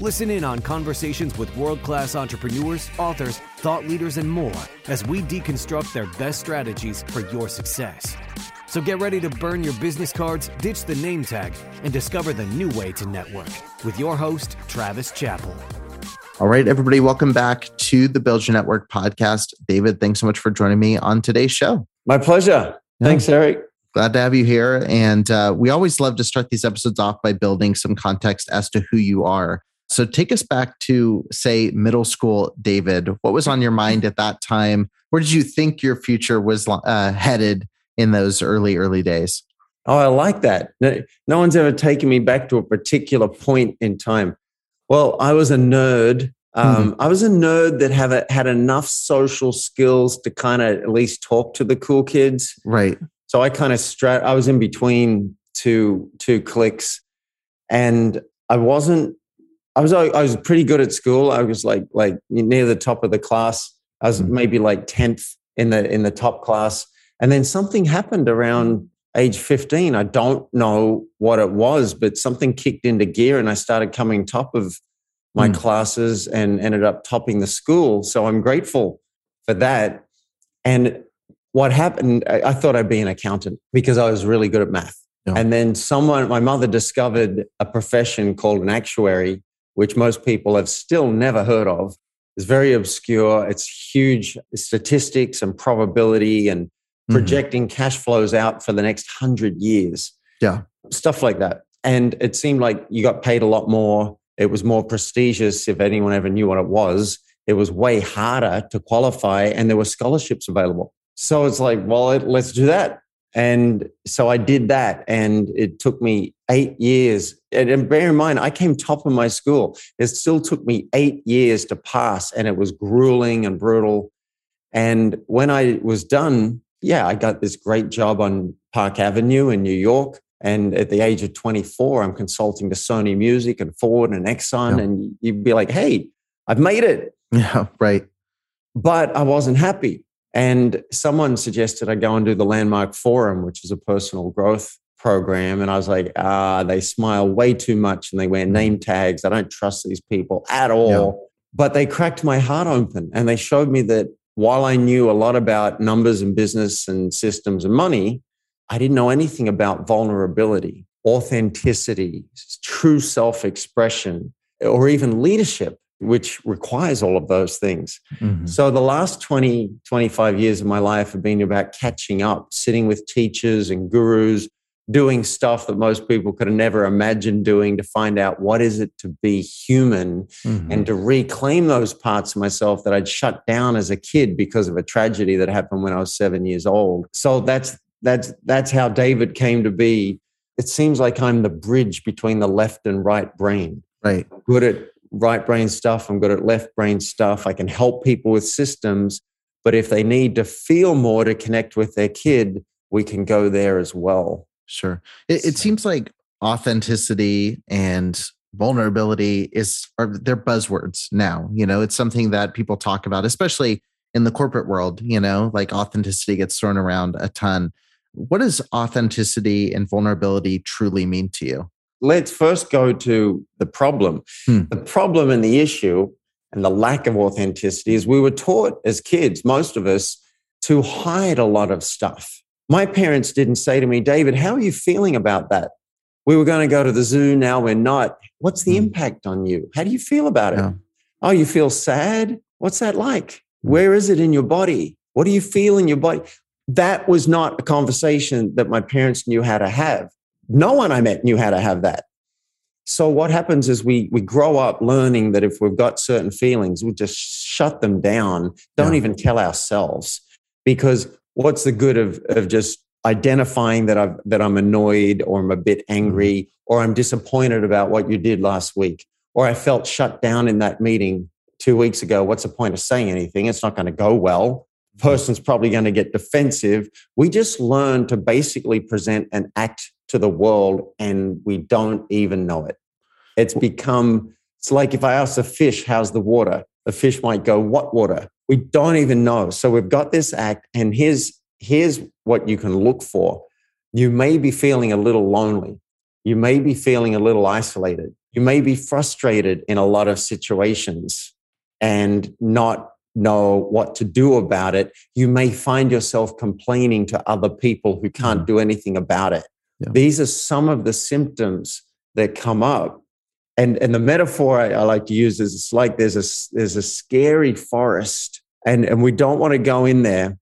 Listen in on conversations with world class entrepreneurs, authors, thought leaders, and more as we deconstruct their best strategies for your success. So get ready to burn your business cards, ditch the name tag, and discover the new way to network with your host, Travis Chappell. All right, everybody, welcome back to the Build Your Network podcast. David, thanks so much for joining me on today's show. My pleasure. Yeah. Thanks, Eric. Glad to have you here. And uh, we always love to start these episodes off by building some context as to who you are. So take us back to, say, middle school, David. What was on your mind at that time? Where did you think your future was uh, headed in those early, early days? Oh, I like that. No, no one's ever taken me back to a particular point in time. Well, I was a nerd. Um, mm-hmm. I was a nerd that have a, had enough social skills to kind of at least talk to the cool kids. Right. So I kind of stra- I was in between two two cliques, and I wasn't I was I was pretty good at school. I was like like near the top of the class. I was mm. maybe like tenth in the in the top class, and then something happened around age 15 i don't know what it was but something kicked into gear and i started coming top of my mm. classes and ended up topping the school so i'm grateful for that and what happened i, I thought i'd be an accountant because i was really good at math yeah. and then someone my mother discovered a profession called an actuary which most people have still never heard of. It's very obscure. It's huge statistics and probability and mm-hmm. projecting mm-hmm. cash flows out for the next hundred years. Yeah. Stuff like that. And it seemed like you got paid a lot more. It was more prestigious if anyone ever knew what it was. It was way harder to qualify and there were scholarships available. So it's like, well, let's do that. And so I did that, and it took me eight years. And bear in mind, I came top of my school. It still took me eight years to pass, and it was grueling and brutal. And when I was done, yeah, I got this great job on Park Avenue in New York. And at the age of 24, I'm consulting to Sony Music and Ford and Exxon. Yeah. And you'd be like, hey, I've made it. Yeah, right. But I wasn't happy. And someone suggested I go and do the Landmark Forum, which is a personal growth program. And I was like, ah, they smile way too much and they wear name tags. I don't trust these people at all. Yeah. But they cracked my heart open and they showed me that while I knew a lot about numbers and business and systems and money, I didn't know anything about vulnerability, authenticity, true self expression, or even leadership which requires all of those things. Mm-hmm. So the last 20, 25 years of my life have been about catching up, sitting with teachers and gurus, doing stuff that most people could have never imagined doing to find out what is it to be human mm-hmm. and to reclaim those parts of myself that I'd shut down as a kid because of a tragedy that happened when I was 7 years old. So that's that's that's how David came to be. It seems like I'm the bridge between the left and right brain. Right. Good at right brain stuff. I'm good at left brain stuff. I can help people with systems. But if they need to feel more to connect with their kid, we can go there as well. Sure. It, it seems like authenticity and vulnerability is are they're buzzwords now. You know, it's something that people talk about, especially in the corporate world. You know, like authenticity gets thrown around a ton. What does authenticity and vulnerability truly mean to you? let's first go to the problem. Hmm. The problem and the issue and the lack of authenticity is we were taught as kids, most of us, to hide a lot of stuff. My parents didn't say to me, David, how are you feeling about that? We were going to go to the zoo, now we're not. What's the hmm. impact on you? How do you feel about it? Yeah. Oh, you feel sad? What's that like? Hmm. Where is it in your body? What do you feel in your body? That was not a conversation that my parents knew how to have. No one I met knew how to have that. So what happens is we we grow up learning that if we've got certain feelings, we just shut them down. Don't yeah. even tell ourselves because what's the good of of just identifying that I've that I'm annoyed or I'm a bit angry mm-hmm. or I'm disappointed about what you did last week or I felt shut down in that meeting. two weeks ago, what's the point of saying anything? It's not going to go well. Person's probably going to get defensive. We just learn to basically present and act to the world and we don't even know it. It's become, it's like if I ask a fish, how's the water? The fish might go, what water? We don't even know. So we've got this act, and here's, here's what you can look for. You may be feeling a little lonely. You may be feeling a little isolated. You may be frustrated in a lot of situations and not know what to do about it. You may find yourself complaining to other people who can't mm. do anything about it. Yeah. These are some of the symptoms that come up. And, and the metaphor I, I like to use is it's like there's a, there's a scary forest, and, and we don't want to go in there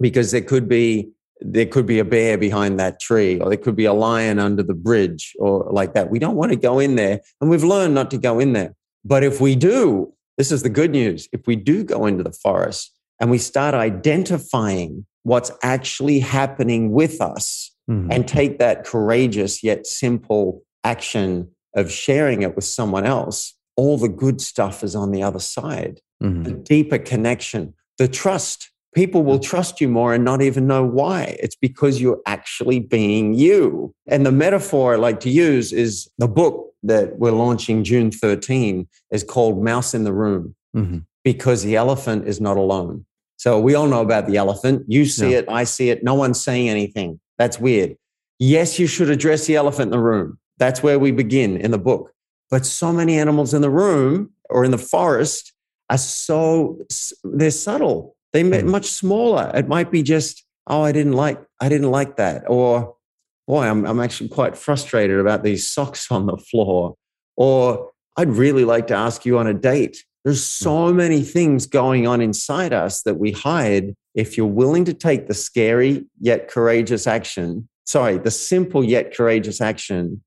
because there could be there could be a bear behind that tree or there could be a lion under the bridge or like that. We don't want to go in there. And we've learned not to go in there. But if we do, this is the good news. If we do go into the forest and we start identifying what's actually happening with us mm-hmm. and take that courageous yet simple action of sharing it with someone else, all the good stuff is on the other side. Mm-hmm. The deeper connection, the trust. People will trust you more and not even know why. It's because you're actually being you. And the metaphor I like to use is the book that we're launching June 13 is called Mouse in the Room mm-hmm. because the elephant is not alone. So we all know about the elephant. You see it, I see it. No one's saying anything. That's weird. Yes, you should address the elephant in the room. That's where we begin in the book. But so many animals in the room or in the forest are so they're subtle. They're mm. much smaller. It might be just, oh, I didn't like, I didn't like that. Or boy, I'm, I'm actually quite frustrated about these socks on the floor. Or I'd really like to ask you on a date. There's so mm. many things going on inside us that we hide if you're willing to take the scary yet courageous action, sorry, the simple yet courageous action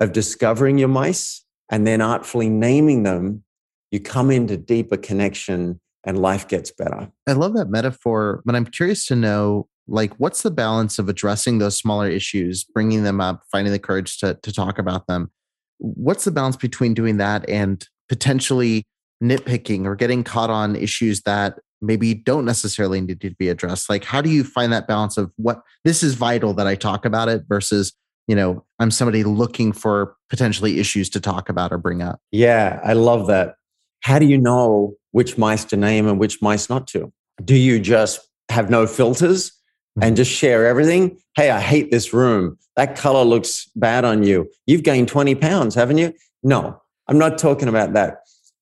of discovering your mice and then artfully naming them, you come into deeper connection and life gets better. I love that metaphor, but I'm curious to know like what's the balance of addressing those smaller issues, bringing them up, finding the courage to to talk about them. What's the balance between doing that and potentially nitpicking or getting caught on issues that maybe don't necessarily need to be addressed like how do you find that balance of what this is vital that i talk about it versus you know i'm somebody looking for potentially issues to talk about or bring up. Yeah i love that. How do you know which mice to name and which mice not to? Do you just have no filters and mm-hmm. just share everything? Hey i hate this room. That color looks bad on you. You've gained 20 pounds haven't you? No i'm not talking about that.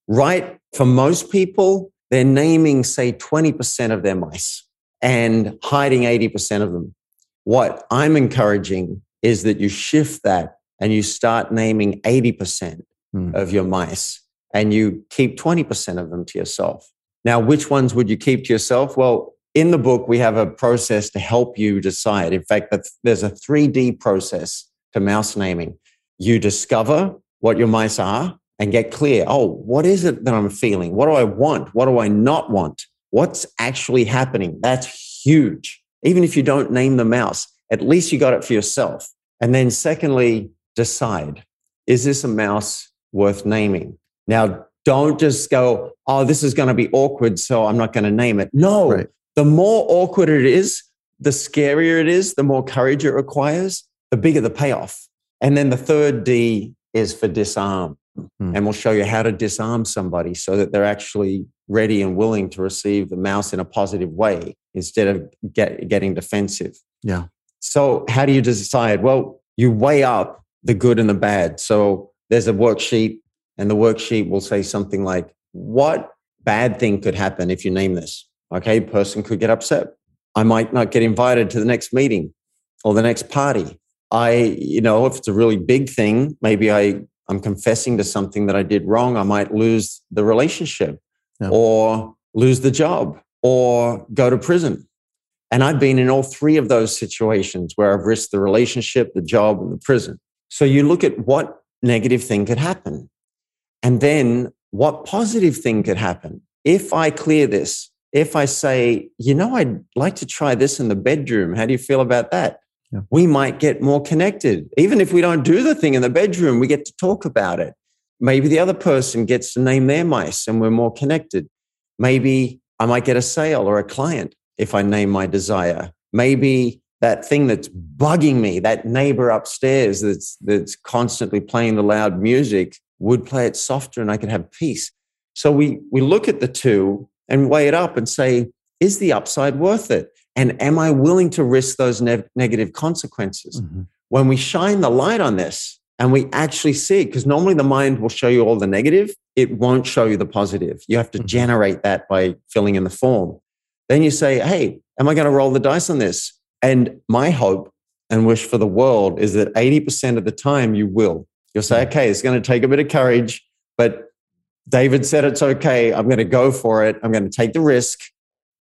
Right for most people they're naming, say, 20% of their mice and hiding 80% of them. What I'm encouraging is that you shift that and you start naming 80% hmm. of your mice and you keep 20% of them to yourself. Now, which ones would you keep to yourself? Well, in the book, we have a process to help you decide. In fact, there's a 3D process to mouse naming. You discover what your mice are, and get clear oh, what is it that I'm feeling? What do I want? What do I not want? What's actually happening? That's huge. Even if you don't name the mouse, at least you got it for yourself. And then, secondly, decide is this a mouse worth naming? Now, don't just go, oh, this is going to be awkward, so I'm not going to name it. No, right. the more awkward it is, the scarier it is, the more courage it requires, the bigger the payoff. And then the third D is for disarm. Hmm. And we'll show you how to disarm somebody so that they're actually ready and willing to receive the mouse in a positive way instead of get, getting defensive. Yeah. So, how do you decide? Well, you weigh up the good and the bad. So, there's a worksheet, and the worksheet will say something like, What bad thing could happen if you name this? Okay, person could get upset. I might not get invited to the next meeting or the next party. I, you know, if it's a really big thing, maybe I I'm confessing to something that I did wrong, I might lose the relationship yeah. or lose the job or go to prison. And I've been in all three of those situations where I've risked the relationship, the job, and the prison. So you look at what negative thing could happen. And then what positive thing could happen? If I clear this, if I say, you know, I'd like to try this in the bedroom, how do you feel about that? yeah. we might get more connected. Even if we don't do the thing in the bedroom, we get to talk about it. maybe the other person gets to name their mice and we're more connected. Maybe I might get a sale or a client if I name my desire. Maybe that thing that's bugging me, that neighbor upstairs that's that's constantly playing the loud music, would play it softer and I could have peace. So we we look at the two and weigh it up and say, is the upside worth it? And am I willing to risk those ne- negative consequences? Mm-hmm. When we shine the light on this and we actually see it, because normally the mind will show you all the negative, it won't show you the positive. You have to mm-hmm. generate that by filling in the form. Then you say, hey, am I going to roll the dice on this? And my hope and wish for the world is that 80% of the time you will. You'll say, mm. okay, it's going to take a bit of courage, but David said it's okay. I'm going to go for it. I'm going to take the risk.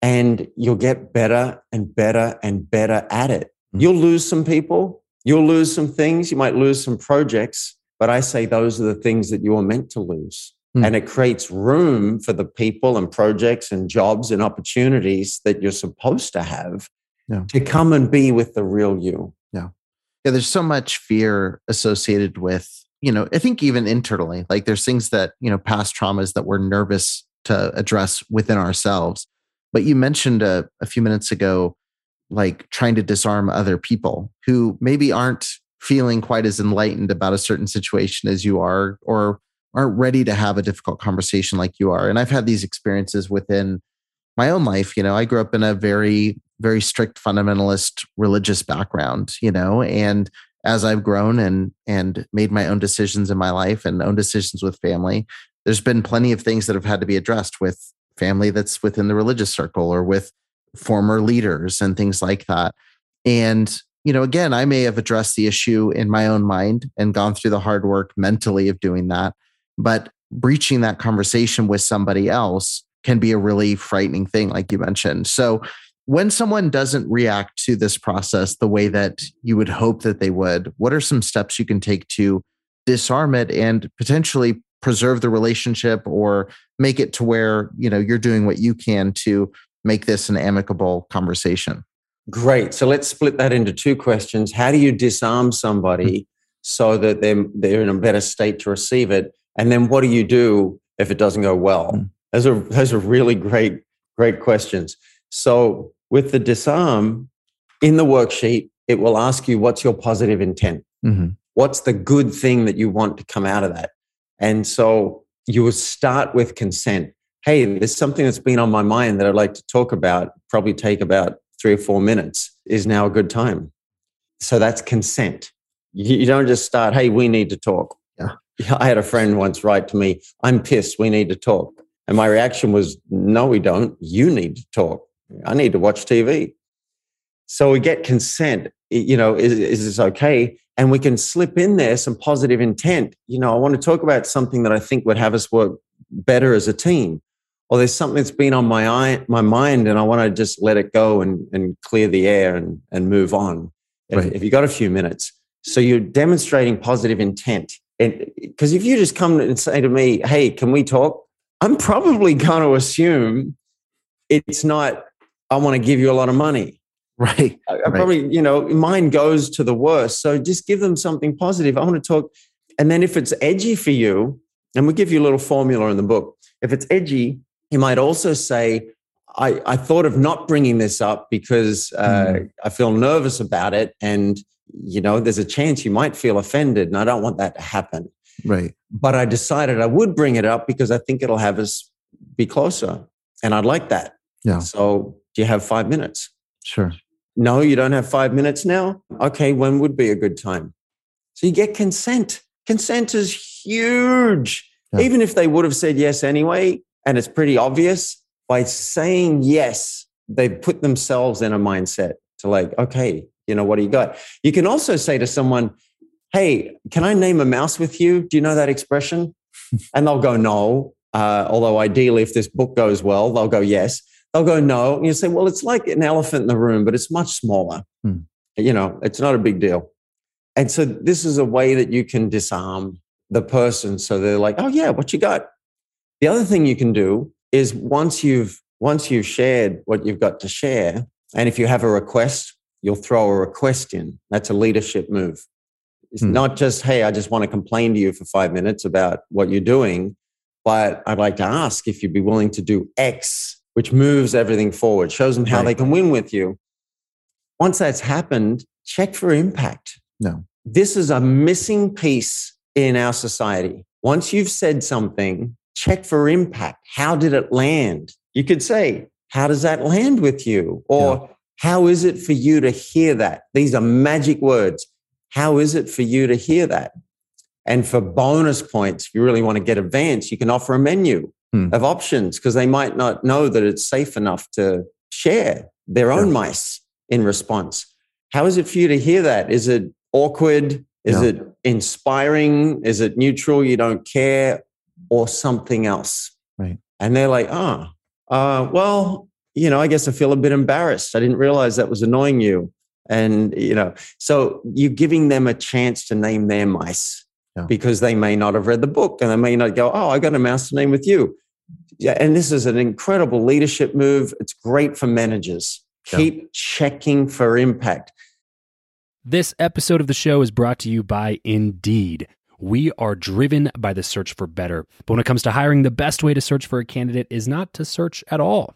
And you'll get better and better and better at it. Mm-hmm. You'll lose some people, you'll lose some things, you might lose some projects, but I say those are the things that you are meant to lose. Mm-hmm. And it creates room for the people and projects and jobs and opportunities that you're supposed to have yeah. to come and be with the real you. Yeah. Yeah. There's so much fear associated with, you know, I think even internally, like there's things that, you know, past traumas that we're nervous to address within ourselves. But you mentioned a, a few minutes ago, like trying to disarm other people who maybe aren't feeling quite as enlightened about a certain situation as you are, or aren't ready to have a difficult conversation like you are. And I've had these experiences within my own life. You know, I grew up in a very very strict fundamentalist religious background, you know, and as I've grown and and made my own decisions in my life and own decisions with family, there's been plenty of things that have had to be addressed with family that's within the religious circle or with former leaders and things like that. And you know, again, I may have addressed the issue in my own mind and gone through the hard work mentally of doing that, but breaching that conversation with somebody else can be a really frightening thing like you mentioned. So when someone doesn't react to this process the way that you would hope that they would, what are some steps you can take to disarm it and potentially preserve the relationship or make it to where, you know, you're doing what you can to make this an amicable conversation? Great. So let's split that into two questions. How do you disarm somebody hmm. so that they're, they're in a better state to receive it? And then what do you do if it doesn't go well? Mm. Those are, those are really great, great questions. So with the disarm in the worksheet, it will ask you what's your positive intent? Mm-hmm. What's the good thing that you want to come out of that? And so you will start with consent. Hey, there's something that's been on my mind that I'd like to talk about, probably take about three or four minutes. Is now a good time? So that's consent. You, don't just start, hey, we need to talk. I had a friend once write to me, I'm pissed, we need to talk. And my reaction was, no, we don't. You need to talk. I need to watch TV. So we get consent. You know, is, is this okay? And we can slip in there some positive intent. You know, I want to talk about something that I think would have us work better as a team. Or there's something that's been on my eye, my mind, and I want to just let it go and, and clear the air and, and move on. Right. If, if you got a few minutes. So you're demonstrating positive intent. And because if you just come and say to me, hey, can we talk? I'm probably going to assume it's not I want to give you a lot of money. Right. I, I probably, you know, mine goes to the worst. So just give them something positive. I want to talk. And then if it's edgy for you, and we give you a little formula in the book. If it's edgy, you might also say, I, I thought of not bringing this up because uh, mm. I feel nervous about it. And, you know, there's a chance you might feel offended. And I don't want that to happen. Right. But I decided I would bring it up because I think it'll have us be closer. And I'd like that. Yeah. So do you have five minutes? Sure. No, you don't have five minutes now? Okay, when would be a good time? So you get consent. Consent is huge. Yeah. Even if they would have said yes anyway, and it's pretty obvious, by saying yes, they put themselves in a mindset to like, okay, you know, what do you got? You can also say to someone, hey, can I name a mouse with you? Do you know that expression? and they'll go, no. Uh, although ideally, if this book goes well, they'll go yes. They'll go, no. And you say, well, it's like an elephant in the room, but it's much smaller. Hmm. You know, it's not a big deal. And so this is a way that you can disarm the person. So they're like, oh, yeah, what you got? The other thing you can do is once you've once you've shared what you've got to share, and if you have a request, you'll throw a request in. That's a leadership move. It's Hmm. not just, hey, I just want to complain to you for five minutes about what you're doing, but I'd like to ask if you'd be willing to do X, which moves everything forward, shows them how Right. they can win with you. Once that's happened, check for impact. No. This is a missing piece in our society. Once you've said something, check for impact. How did it land? You could say, How does that land with you? Or how is it for you to hear that? These are magic words. How is it for you to hear that? And for bonus points, if you really want to get advanced, you can offer a menu Hmm. of options because they might not know that it's safe enough to share their own Sure. mice in response. How is it for you to hear that? Is it awkward? Is Yeah. it inspiring? Is it neutral? You don't care? Or something else? Right. And they're like, oh, uh, well, you know, I guess I feel a bit embarrassed. I didn't realize that was annoying you. And, you know, so you're giving them a chance to name their mice Yeah. because they may not have read the book and they may not go, oh, I got a mouse to name with you. Yeah, and this is an incredible leadership move. It's great for managers. Yeah. Keep checking for impact. This episode of the show is brought to you by Indeed. We are driven by the search for better. But when it comes to hiring, the best way to search for a candidate is not to search at all,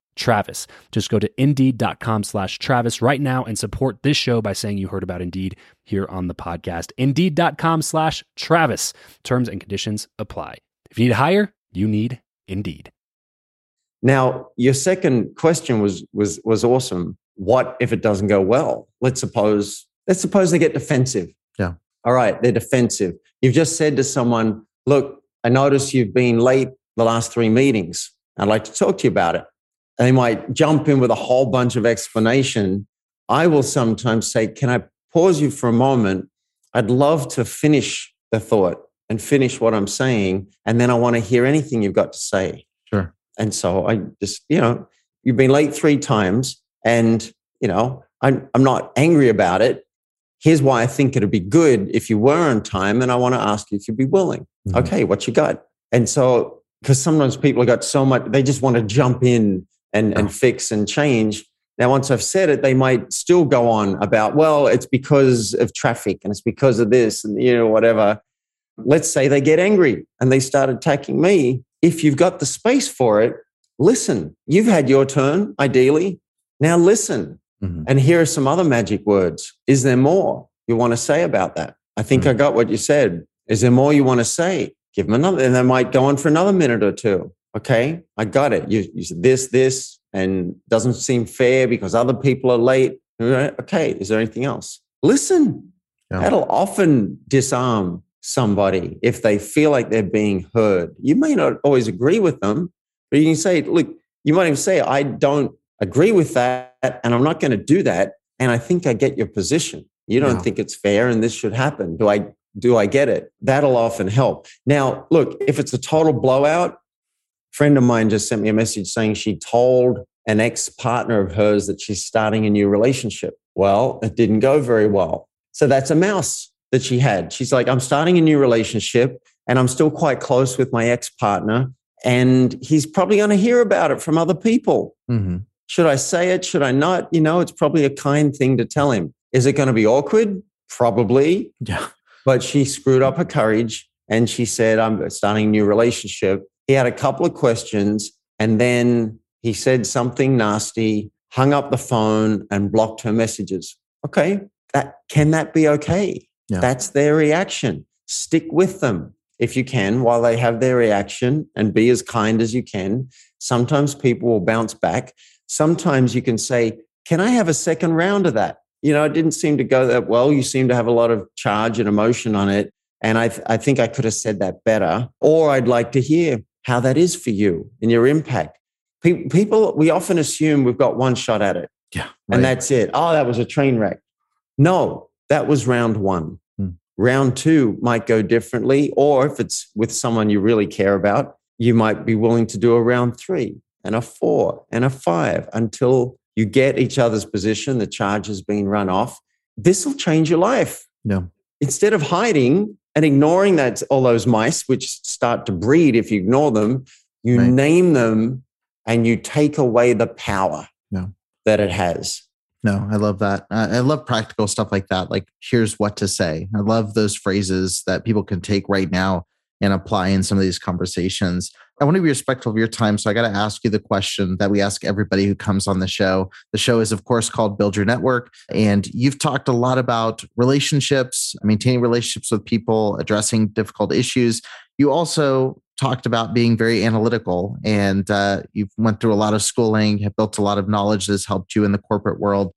Travis. Just go to indeed.com slash Travis right now and support this show by saying you heard about Indeed here on the podcast. Indeed.com slash Travis. Terms and conditions apply. If you need to hire, you need Indeed. Now, your second question was was was awesome. What if it doesn't go well? Let's suppose let's suppose they get defensive. Yeah. All right, they're defensive. You've just said to someone, "Look, I notice you've been late the last three meetings. I'd like to talk to you about it." They might jump in with a whole bunch of explanation. I will sometimes say, "Can I pause you for a moment? I'd love to finish the thought and finish what I'm saying, and then I want to hear anything you've got to say." Sure. And so I just, you know, you've been late three times and, you know, I'm, I'm not angry about it. Here's why I think it'd be good if you were on time. And I want to ask you if you'd be willing. Mhm. Okay, what you got? And so, because sometimes people have got so much, they just want to jump in and, and fix and change. Now, once I've said it, they might still go on about, well, it's because of traffic and it's because of this and, you know, whatever. Let's say they get angry and they start attacking me. If you've got the space for it, listen. You've had your turn, ideally. Now listen. Mhm. And here are some other magic words. Is there more you want to say about that? I think I got what you said. Is there more you want to say? Give them another, and they might go on for another minute or two. Okay, I got it. You, you said this, this, and doesn't seem fair because other people are late. Okay, is there anything else? Listen. Yeah. That'll often disarm somebody if they feel like they're being heard. You may not always agree with them, but you can say, look, you might even say, I don't agree with that, and I'm not going to do that. And I think I get your position. You don't Yeah. think it's fair and this should happen. Do I do I get it? That'll often help. Now, look, if it's a total blowout, friend of mine just sent me a message saying she told an ex partner of hers that she's starting a new relationship. Well, it didn't go very well. So that's a mouse that she had. She's like, I'm starting a new relationship and I'm still quite close with my ex partner. And he's probably going to hear about it from other people. Mm-hmm. Should I say it? Should I not? You know, it's probably a kind thing to tell him. Is it going to be awkward? Probably. Yeah. But she screwed up her courage and she said, I'm starting a new relationship. He had a couple of questions and then he said something nasty, hung up the phone and blocked her messages. Okay. That can that be okay? Yeah. That's their reaction. Stick with them if you can while they have their reaction and be as kind as you can. Sometimes people will bounce back. Sometimes you can say, Can I have a second round of that? You know, it didn't seem to go that well. You seem to have a lot of charge and emotion on it. And I, th- I think I could have said that better. Or I'd like to hear how that is for you and your impact. Pe- people, we often assume we've got one shot at it Yeah. and that's it. Oh, that was a train wreck. No, that was round one. Hmm. Round two might go differently. Or if it's with someone you really care about, you might be willing to do a round three and a four and a five until you get each other's position, the charge has been run off. This will change your life. Yeah. Instead of hiding and ignoring that all those mice which start to breed if you ignore them, you Right. name them and you take away the power Yeah. that it has. No, I love that. I I love practical stuff like that. Like, here's what to say. I love those phrases that people can take right now and apply in some of these conversations. I want to be respectful of your time. So I got to ask you the question that we ask everybody who comes on the show. The show is, of course, called Build Your Network. And you've talked a lot about relationships, maintaining relationships with people, addressing difficult issues. You also talked about being very analytical and uh, you've went through a lot of schooling, have built a lot of knowledge that's helped you in the corporate world.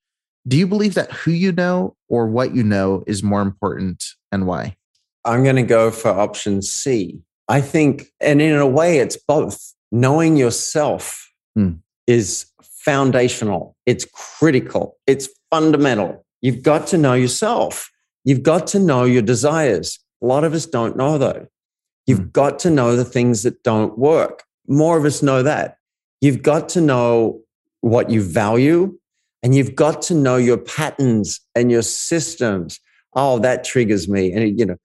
Do you believe that who you know or what you know is more important and why? I'm going to go for option C. I think, and in a way, it's both. Knowing yourself Hmm. is foundational, it's critical, it's fundamental. You've got to know yourself. You've got to know your desires. A lot of us don't know, though. You've Hmm. got to know the things that don't work. More of us know that. You've got to know what you value, and you've got to know your patterns and your systems. Oh, that triggers me. And, you know,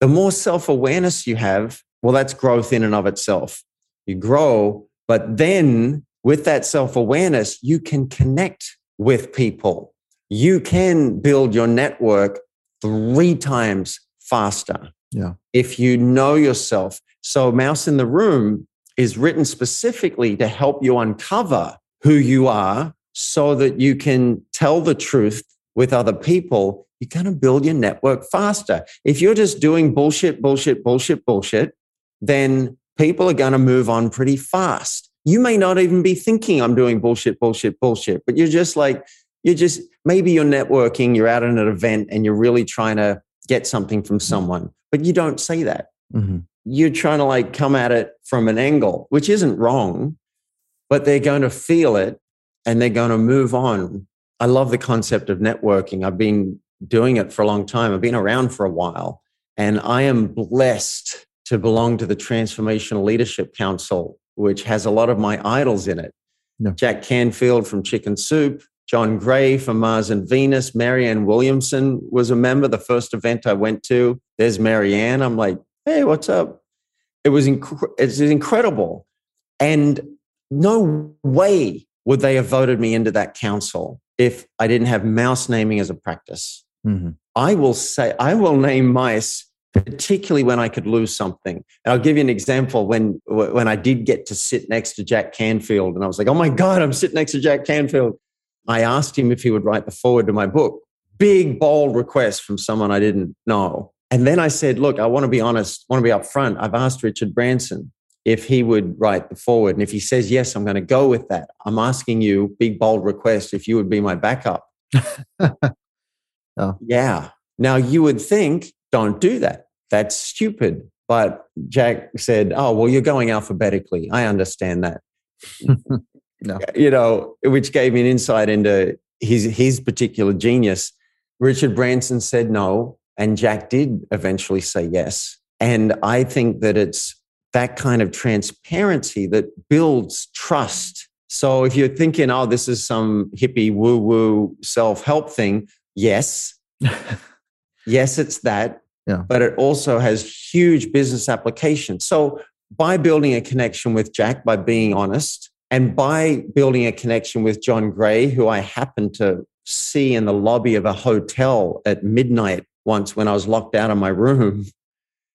the more self awareness you have, well, that's growth in and of itself. You grow, but then with that self awareness, you can connect with people. You can build your network three times faster. Yeah. If you know yourself. So, Mouse in the Room is written specifically to help you uncover who you are so that you can tell the truth with other people. You're going to build your network faster. If you're just doing bullshit, bullshit, bullshit, bullshit, then people are going to move on pretty fast. You may not even be thinking I'm doing bullshit, bullshit, bullshit, but you're just like, you're just, maybe you're networking, you're out at an event and you're really trying to get something from someone, but you don't say that. Mhm. You're trying to like come at it from an angle, which isn't wrong, but they're going to feel it and they're going to move on. I love the concept of networking. I've been doing it for a long time. I've been around for a while and I am blessed to belong to the Transformational Leadership Council, which has a lot of my idols in it. Yeah. Jack Canfield from Chicken Soup, John Gray from Mars and Venus, Marianne Williamson was a member. The first event I went to, there's Marianne. I'm like, hey, what's up? It was inc- it's incredible. And no way would they have voted me into that council if I didn't have mouse naming as a practice. Mhm. I will say, I will name mice, particularly when I could lose something. And I'll give you an example when, when I did get to sit next to Jack Canfield, and I was like, oh my God, I'm sitting next to Jack Canfield. I asked him if he would write the foreword to my book. Big, bold request from someone I didn't know. And then I said, look, I want to be honest, I want to be upfront. I've asked Richard Branson if he would write the foreword. And if he says yes, I'm going to go with that. I'm asking you, big, bold request, if you would be my backup. Oh. Yeah. Now you would think, don't do that. That's stupid. But Jack said, oh, well, you're going alphabetically. I understand that. No. You know, which gave me an insight into his, his particular genius. Richard Branson said no, and Jack did eventually say yes. And I think that it's that kind of transparency that builds trust. So if you're thinking, oh, this is some hippie woo woo self help thing, yes. yes, it's that. Yeah. But it also has huge business applications. So by building a connection with Jack, by being honest, and by building a connection with John Gray, who I happened to see in the lobby of a hotel at midnight once when I was locked out of my room.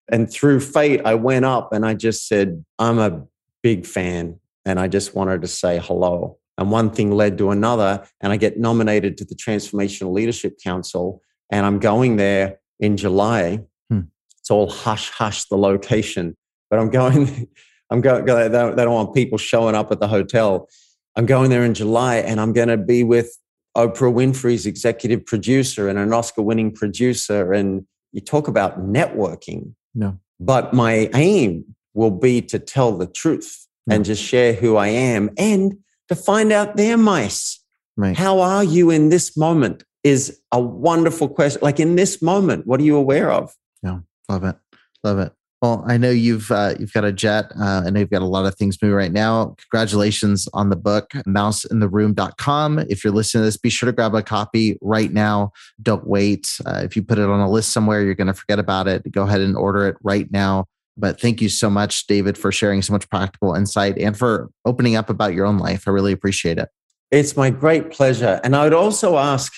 And through fate, I went up and I just said, I'm a big fan. And I just wanted to say hello. And one thing led to another. And I get nominated to the Transformational Leadership Council. And I'm going there in July. Hmm. It's all hush hush, the location. But I'm going, I'm going, they don't, want people showing up at the hotel. I'm going there in July and I'm going to be with Oprah Winfrey's executive producer and an Oscar winning producer. And you talk about networking. No. But my aim will be to tell the truth No. and just share who I am and to find out their mice. Right. How are you in this moment is a wonderful question. Like in this moment, what are you aware of? Yeah, love it. Love it. Well, I know you've uh, you've got a jet. Uh, I know you've got a lot of things moving right now. Congratulations on the book, mouseintheroom.com. If you're listening to this, be sure to grab a copy right now. Don't wait. Uh, if you put it on a list somewhere, you're going to forget about it. Go ahead and order it right now. But thank you so much, David, for sharing so much practical insight and for opening up about your own life. I really appreciate it. It's my great pleasure. And I would also ask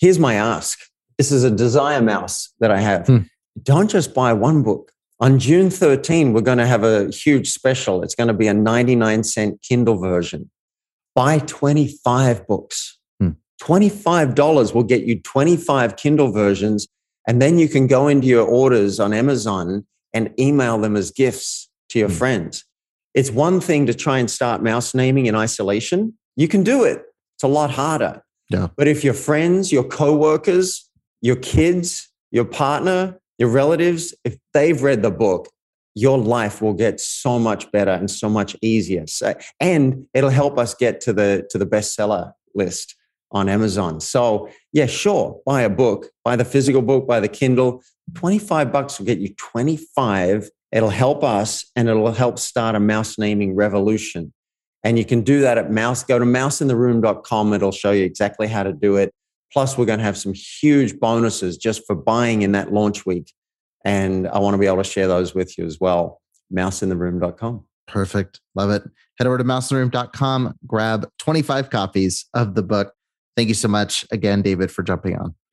here's my ask. This is a desire mouse that I have. Hmm. Don't just buy one book. On June 13, we're going to have a huge special. It's going to be a 99 cent Kindle version. Buy 25 books. Hmm. $25 will get you 25 Kindle versions. And then you can go into your orders on Amazon and email them as gifts to your Hmm. friends. It's one thing to try and start mouse naming in isolation. You can do it. It's a lot harder. Yeah. But if your friends, your coworkers, your kids, your partner, your relatives, if they've read the book, your life will get so much better and so much easier. So, and it'll help us get to the to the bestseller list on Amazon. So, yeah, sure, buy a book, buy the physical book, buy the Kindle. 25 bucks will get you 25. It'll help us and it'll help start a mouse naming revolution. And you can do that at mouse. Go to mouseintheroom.com. It'll show you exactly how to do it. Plus, we're going to have some huge bonuses just for buying in that launch week. And I want to be able to share those with you as well. Mouseintheroom.com. Perfect. Love it. Head over to mouseintheroom.com, grab 25 copies of the book. Thank you so much again, David, for jumping on.